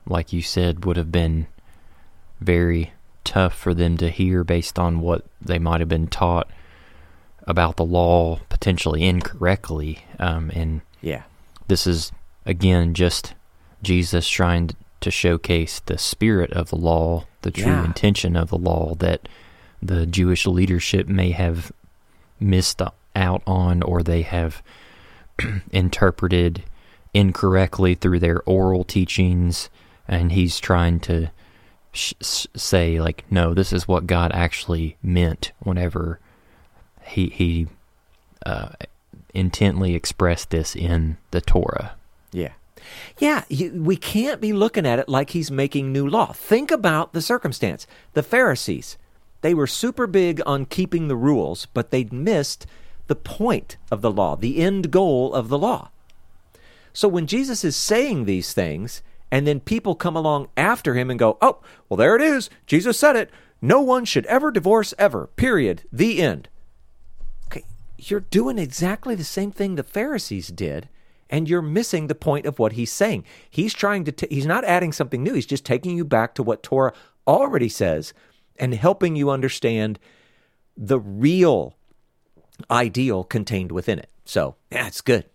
like you said, would have been very tough for them to hear based on what they might have been taught about the law potentially incorrectly. Um, and Yeah. this is, again, just Jesus trying to showcase the spirit of the law, the true Yeah. intention of the law that the Jewish leadership may have missed out on or they have <clears throat> interpreted incorrectly through their oral teachings. And he's trying to sh- say, like, no, this is what God actually meant whenever he, he uh, intently expressed this in the Torah. Yeah. Yeah, you, we can't be looking at it like he's making new law. Think about the circumstance. The Pharisees, they were super big on keeping the rules, but they'd missed the point of the law, the end goal of the law. So when Jesus is saying these things, and then people come along after him and go, oh, well, there it is. Jesus said it. No one should ever divorce ever. Period. The end. Okay, you're doing exactly the same thing the Pharisees did, and you're missing the point of what he's saying. He's trying to, t- he's not adding something new. He's just taking you back to what Torah already says and helping you understand the real ideal contained within it. So, yeah, it's good.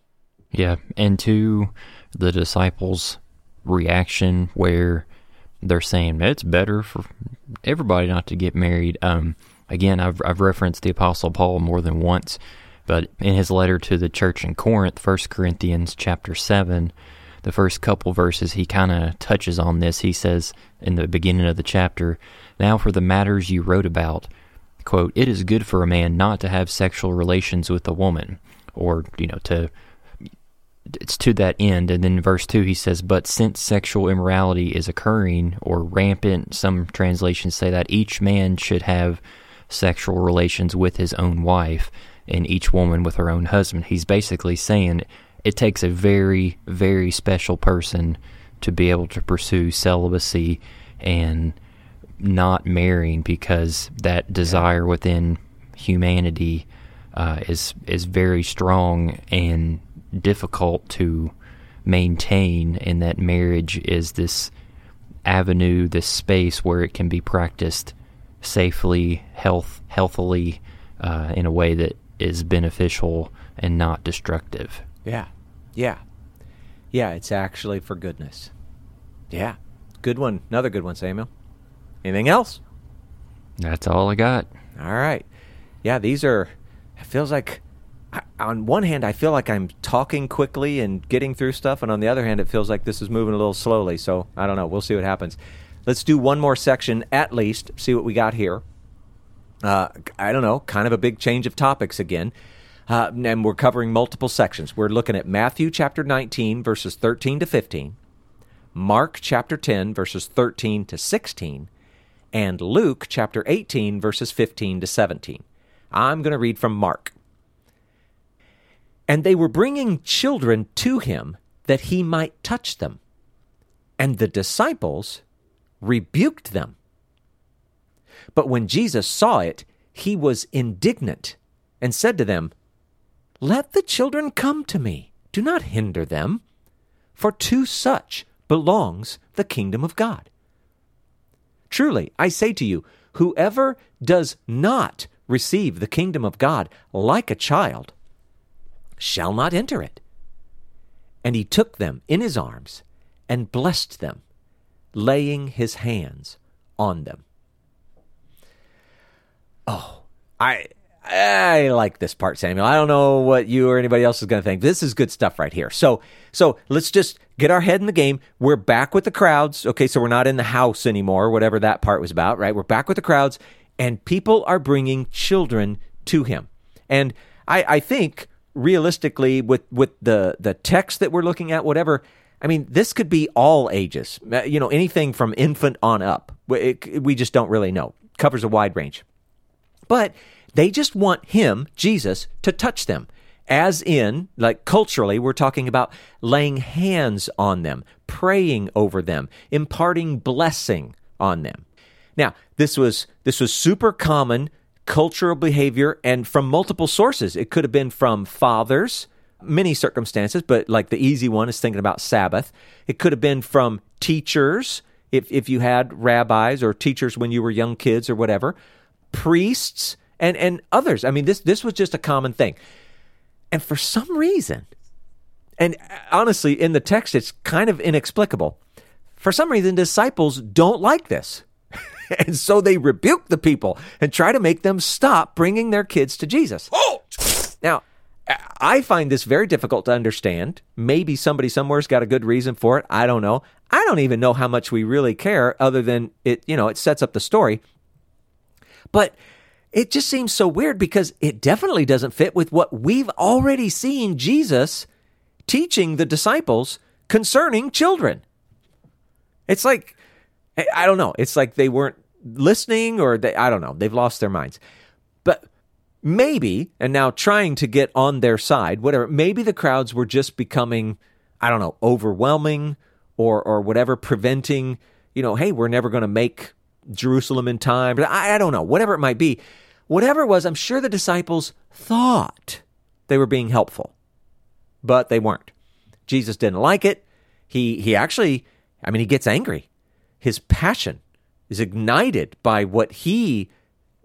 Yeah, and to the disciples' reaction where they're saying it's better for everybody not to get married. Um, again, I've I've referenced the Apostle Paul more than once, but in his letter to the church in Corinth, 1 Corinthians chapter seven, the first couple verses, he kind of touches on this. He says in the beginning of the chapter, "Now for the matters you wrote about." quote, it is good for a man not to have sexual relations with a woman, or, you know, to it's to that end. And then verse 2, he says, But since sexual immorality is occurring or rampant, some translations say that each man should have sexual relations with his own wife and each woman with her own husband. He's basically saying it takes a very, very special person to be able to pursue celibacy and not marrying because that desire within humanity uh, is is very strong and difficult to maintain, and that marriage is this avenue, this space where it can be practiced safely, health healthily, uh, in a way that is beneficial and not destructive. Yeah. Yeah. Yeah, it's actually for goodness. Yeah. Good one. Another good one, Samuel. Anything else? That's all I got. All right. Yeah, these are, it feels like, on one hand, I feel like I'm talking quickly and getting through stuff. And on the other hand, it feels like this is moving a little slowly. So I don't know. We'll see what happens. Let's do one more section at least, see what we got here. Uh, I don't know, kind of a big change of topics again. Uh, and we're covering multiple sections. We're looking at Matthew chapter 19, verses 13 to 15, Mark chapter 10, verses 13 to 16, and Luke chapter 18, verses 15 to 17. I'm going to read from Mark. And they were bringing children to him that he might touch them. And the disciples rebuked them. But when Jesus saw it, he was indignant and said to them, Let the children come to me. Do not hinder them, for to such belongs the kingdom of God. Truly, I say to you, whoever does not receive the kingdom of God like a child shall not enter it. And he took them in his arms and blessed them, laying his hands on them. Oh, I I like this part, Samuel. I don't know what you or anybody else is going to think. This is good stuff right here. So, so let's just get our head in the game. We're back with the crowds. Okay, so we're not in the house anymore, whatever that part was about, right? We're back with the crowds, and people are bringing children to him. And I, I think realistically, with with the the text that we're looking at, whatever. I mean, this could be all ages. Uh, You know, anything from infant on up. It, we just don't really know. Covers a wide range. But they just want him, Jesus, to touch them. As in, like culturally, we're talking about laying hands on them, praying over them, imparting blessing on them. Now, this was this was super common cultural behavior and from multiple sources. It could have been from fathers, many circumstances, but like the easy one is thinking about Sabbath. It could have been from teachers, if, if you had rabbis or teachers when you were young kids or whatever, priests, and, and others. I mean, this, this was just a common thing. And for some reason, and uh, honestly, in the text, it's kind of inexplicable. For some reason, disciples don't like this. <laughs> and so they rebuke the people and try to make them stop bringing their kids to Jesus. <gasps> Oh! Now, I find this very difficult to understand. Maybe somebody somewhere's got a good reason for it. I don't know. I don't even know how much we really care other than it, you know, it sets up the story. But it just seems so weird because it definitely doesn't fit with what we've already seen Jesus teaching the disciples concerning children. It's like I don't know. It's like they weren't listening or they I don't know. They've lost their minds. But maybe and now trying to get on their side, whatever. Maybe the crowds were just becoming I don't know, overwhelming or or whatever preventing, you know, hey, we're never going to make Jerusalem in time. I, I don't know. Whatever it might be. Whatever it was, I'm sure the disciples thought they were being helpful. But they weren't. Jesus didn't like it. He he actually I mean he gets angry his passion is ignited by what he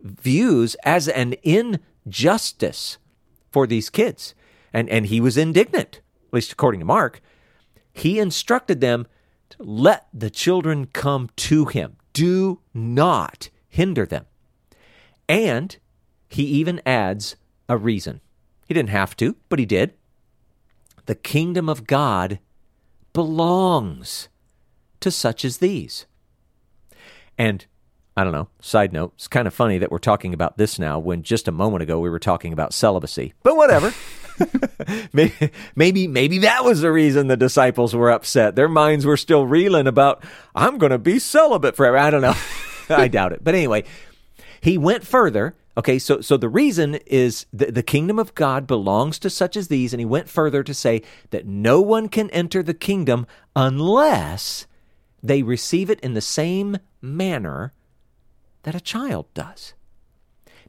views as an injustice for these kids. And, and he was indignant, at least according to Mark. He instructed them to let the children come to him. Do not hinder them. And he even adds a reason. He didn't have to, but he did. The kingdom of God belongs to such as these. And I don't know, side note, it's kind of funny that we're talking about this now when just a moment ago we were talking about celibacy. But whatever. <laughs> maybe, maybe maybe that was the reason the disciples were upset. Their minds were still reeling about I'm going to be celibate forever. I don't know. <laughs> I doubt it. But anyway, he went further. Okay, so so the reason is the, the kingdom of God belongs to such as these, and he went further to say that no one can enter the kingdom unless they receive it in the same manner that a child does.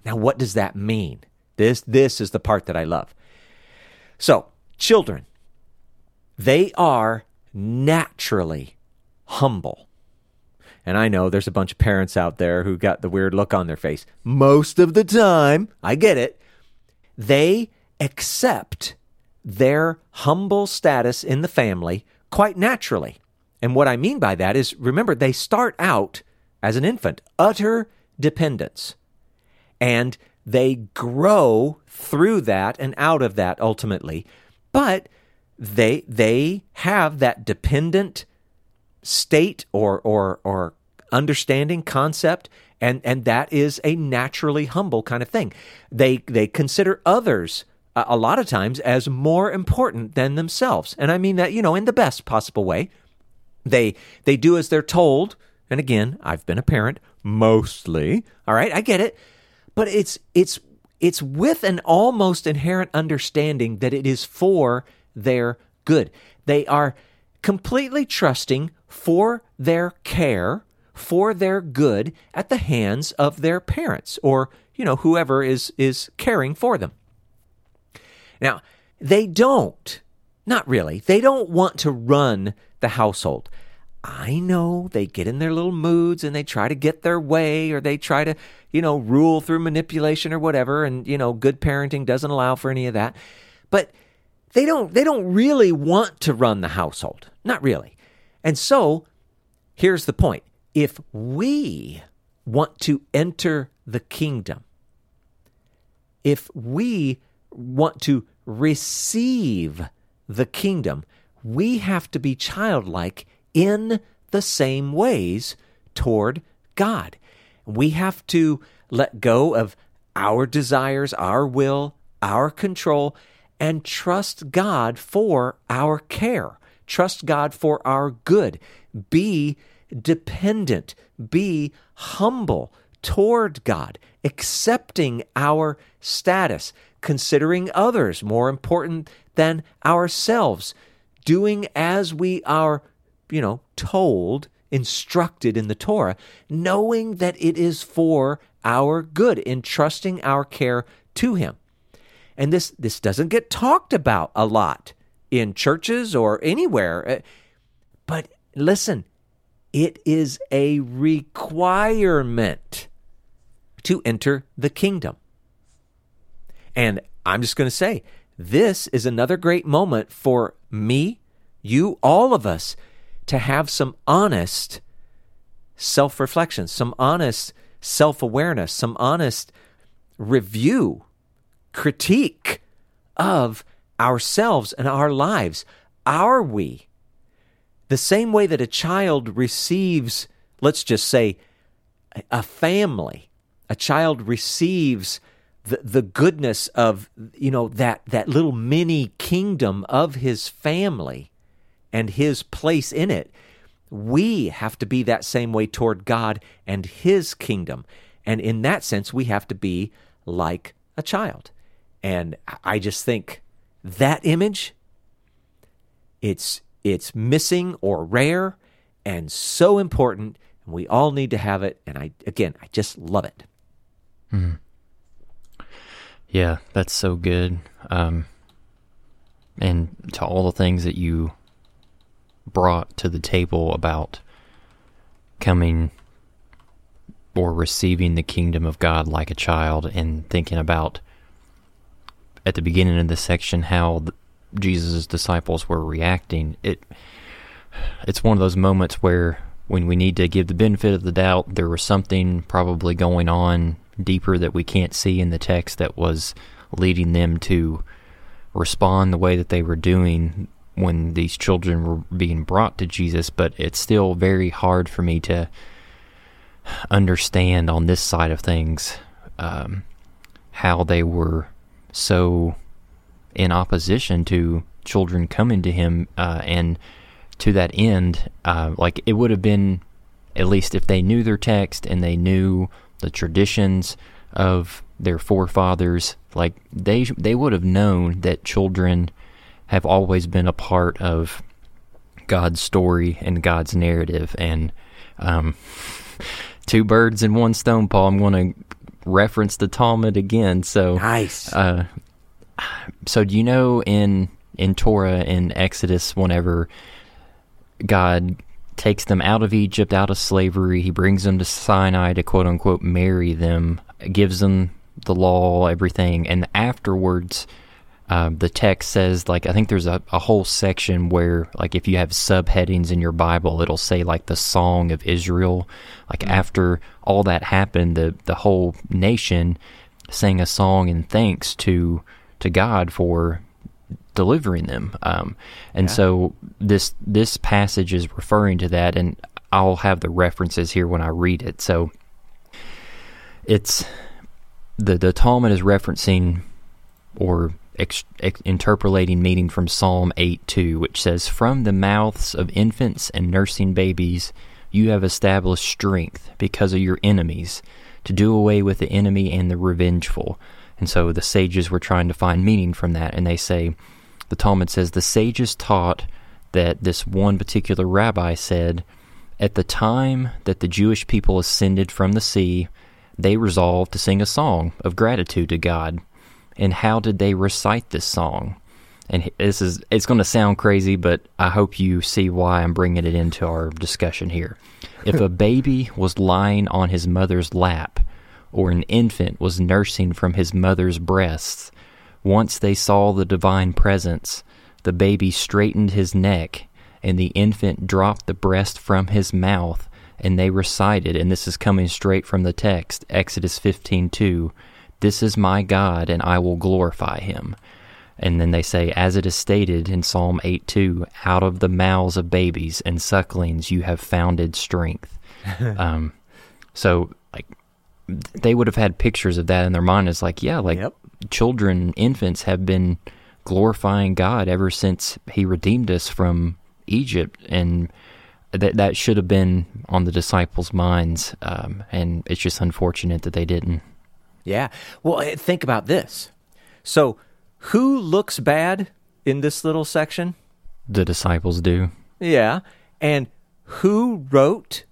Now, what does that mean? This, this is the part that I love. So, children, they are naturally humble. And I know there's a bunch of parents out there who got the weird look on their face. Most of the time, I get it, they accept their humble status in the family quite naturally. And what I mean by that is remember, they start out as an infant, utter dependence. And they grow through that and out of that ultimately. But they they have that dependent state or or or understanding concept and and that is a naturally humble kind of thing. They they consider others a lot of times as more important than themselves. And I mean that, you know, in the best possible way. They they do as they're told. And again, I've been a parent mostly. All right, I get it. But it's it's it's with an almost inherent understanding that it is for their good. They are completely trusting for their care, for their good at the hands of their parents or, you know, whoever is is caring for them. Now, they don't not really. They don't want to run the household. I know they get in their little moods and they try to get their way or they try to, you know, rule through manipulation or whatever and you know, good parenting doesn't allow for any of that. But they don't they don't really want to run the household. Not really. And so, here's the point. If we want to enter the kingdom, if we want to receive the kingdom, we have to be childlike in the same ways toward God. We have to let go of our desires, our will, our control, and trust God for our care. Trust God for our good. Be dependent. Be humble toward God, accepting our status, considering others more important than ourselves, doing as we are, you know, told, instructed in the Torah, knowing that it is for our good, entrusting our care to Him. And this, this doesn't get talked about a lot in churches or anywhere. Uh, but listen, it is a requirement to enter the kingdom. And I'm just going to say, this is another great moment for me, you, all of us to have some honest self reflection, some honest self awareness, some honest review, critique of ourselves and our lives. Are we the same way that a child receives, let's just say, a family? A child receives the, the goodness of you know that that little mini kingdom of his family and his place in it we have to be that same way toward God and his kingdom. And in that sense we have to be like a child. And i just think that image it's it's missing or rare and so important and we all need to have it. And i again i just love it. Mm. Yeah, that's so good. Um, and to all the things that you brought to the table about coming or receiving the kingdom of God like a child and thinking about at the beginning of this section how Jesus' disciples were reacting. It it's one of those moments where when we need to give the benefit of the doubt, there was something probably going on deeper that we can't see in the text that was leading them to respond the way that they were doing when these children were being brought to Jesus, but it's still very hard for me to understand on this side of things um, how they were so in opposition to children coming to him uh, and to that end uh, like it would have been at least if they knew their text and they knew the traditions of their forefathers. Like they they would have known that children have always been a part of God's story and God's narrative. And um, <laughs> two birds in one stone, Paul. I'm going to reference the Talmud again. So nice. Uh, so do you know in in Torah in Exodus, whenever God takes them out of Egypt, out of slavery. He brings them to Sinai to quote unquote marry them, gives them the law, everything. And afterwards, uh, the text says, like, I think there's a, a whole section where, like, if you have subheadings in your Bible, it'll say, like, the Song of Israel. Like, mm-hmm. after all that happened, the, the whole nation sang a song in thanks to to God for delivering them. Um, and yeah. so this this passage is referring to that, and I'll have the references here when I read it. So it's the the Talmud is referencing or ex, ex, interpolating meaning from Psalm 8 2, which says, From the mouths of infants and nursing babies, you have established strength because of your enemies, to do away with the enemy and the revengeful. And so the sages were trying to find meaning from that, and they say, the Talmud says the sages taught that this one particular rabbi said, At the time that the Jewish people ascended from the sea, they resolved to sing a song of gratitude to God. And how did they recite this song? And this is it's going to sound crazy, but I hope you see why I'm bringing it into our discussion here. <laughs> If a baby was lying on his mother's lap, or an infant was nursing from his mother's breasts, once they saw the divine presence, the baby straightened his neck, and the infant dropped the breast from his mouth, and they recited, and this is coming straight from the text, Exodus 15:2, "This is my God, and I will glorify him." And then they say, as it is stated in Psalm 8:2, "Out of the mouths of babies and sucklings you have founded strength." <laughs> um, so, like, they would have had pictures of that in their mind. It's like, yeah, like yep children, infants, have been glorifying God ever since He redeemed us from Egypt, and that that should have been on the disciples' minds. Um, and it's just unfortunate that they didn't. Yeah. Well, eh, think about this. So, who looks bad in this little section? The disciples do. Yeah. And who wrote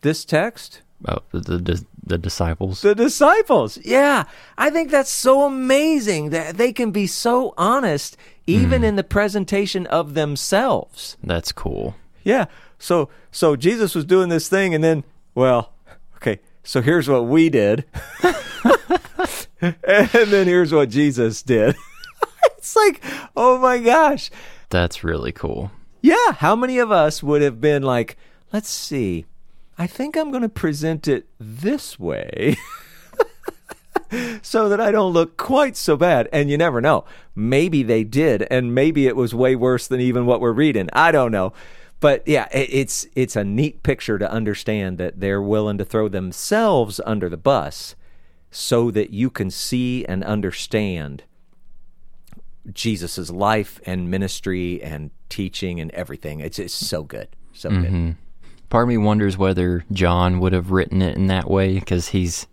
this text? Oh, the, the the disciples. The disciples. Yeah. I think that's so amazing that they can be so honest even Hmm. in the presentation of themselves. That's cool. Yeah. So so Jesus was doing this thing and then well, okay, so here's what we did. <laughs> and then here's what Jesus did. <laughs> it's like, oh my gosh. That's really cool. Yeah, how many of us would have been like, let's see. I think I'm going to present it this way. <laughs> so that I don't look quite so bad. And you never know. Maybe they did, and maybe it was way worse than even what we're reading. I don't know. But yeah, it's it's a neat picture to understand that they're willing to throw themselves under the bus so that you can see and understand Jesus' life and ministry and teaching and everything. It's it's so good. So good. Mm-hmm. Part of me wonders whether John would have written it in that way because he's.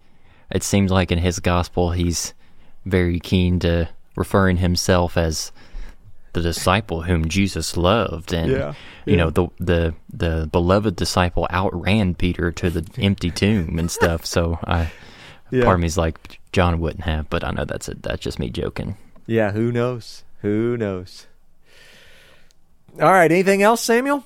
It seems like in his gospel he's very keen to referring himself as the disciple whom Jesus loved, and Yeah, you know the the the beloved disciple outran Peter to the empty tomb and stuff. So I, Yeah. part of me's like John wouldn't have, but I know that's a, that's just me joking. Yeah, who knows? Who knows? All right, anything else, Samuel?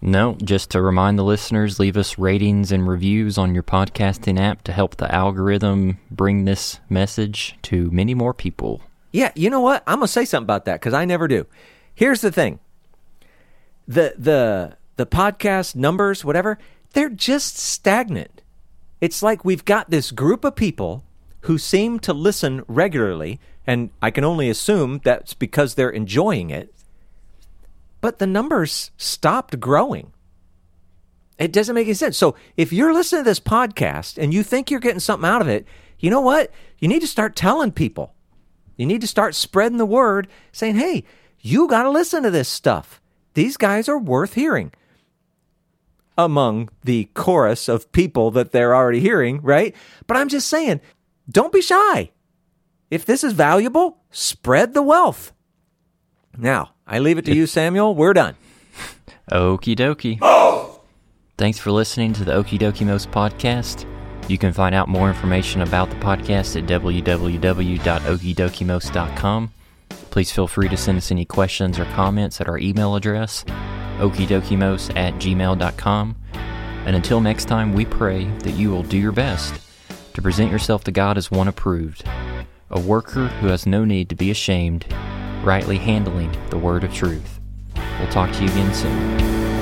No, just to remind the listeners, leave us ratings and reviews on your podcasting app to help the algorithm bring this message to many more people. Yeah, you know what? I'm gonna say something about that because I never do. Here's the thing: the the the podcast numbers, whatever, they're just stagnant. It's like we've got this group of people who seem to listen regularly, and I can only assume that's because they're enjoying it. But the numbers stopped growing. It doesn't make any sense. So if you're listening to this podcast and you think you're getting something out of it, you know what? You need to start telling people. You need to start spreading the word saying, hey, you got to listen to this stuff. These guys are worth hearing. Among the chorus of people that they're already hearing, right? But I'm just saying, don't be shy. If this is valuable, spread the wealth. Now, I leave it to you, Samuel. We're done. Okie dokie. Thanks for listening to the Okie Dokie Most podcast. You can find out more information about the podcast at www.okidokimos.com. Please feel free to send us any questions or comments at our email address, okidokimos at gmail.com. And until next time, we pray that you will do your best to present yourself to God as one approved, a worker who has no need to be ashamed, rightly handling the word of truth. We'll talk to you again soon.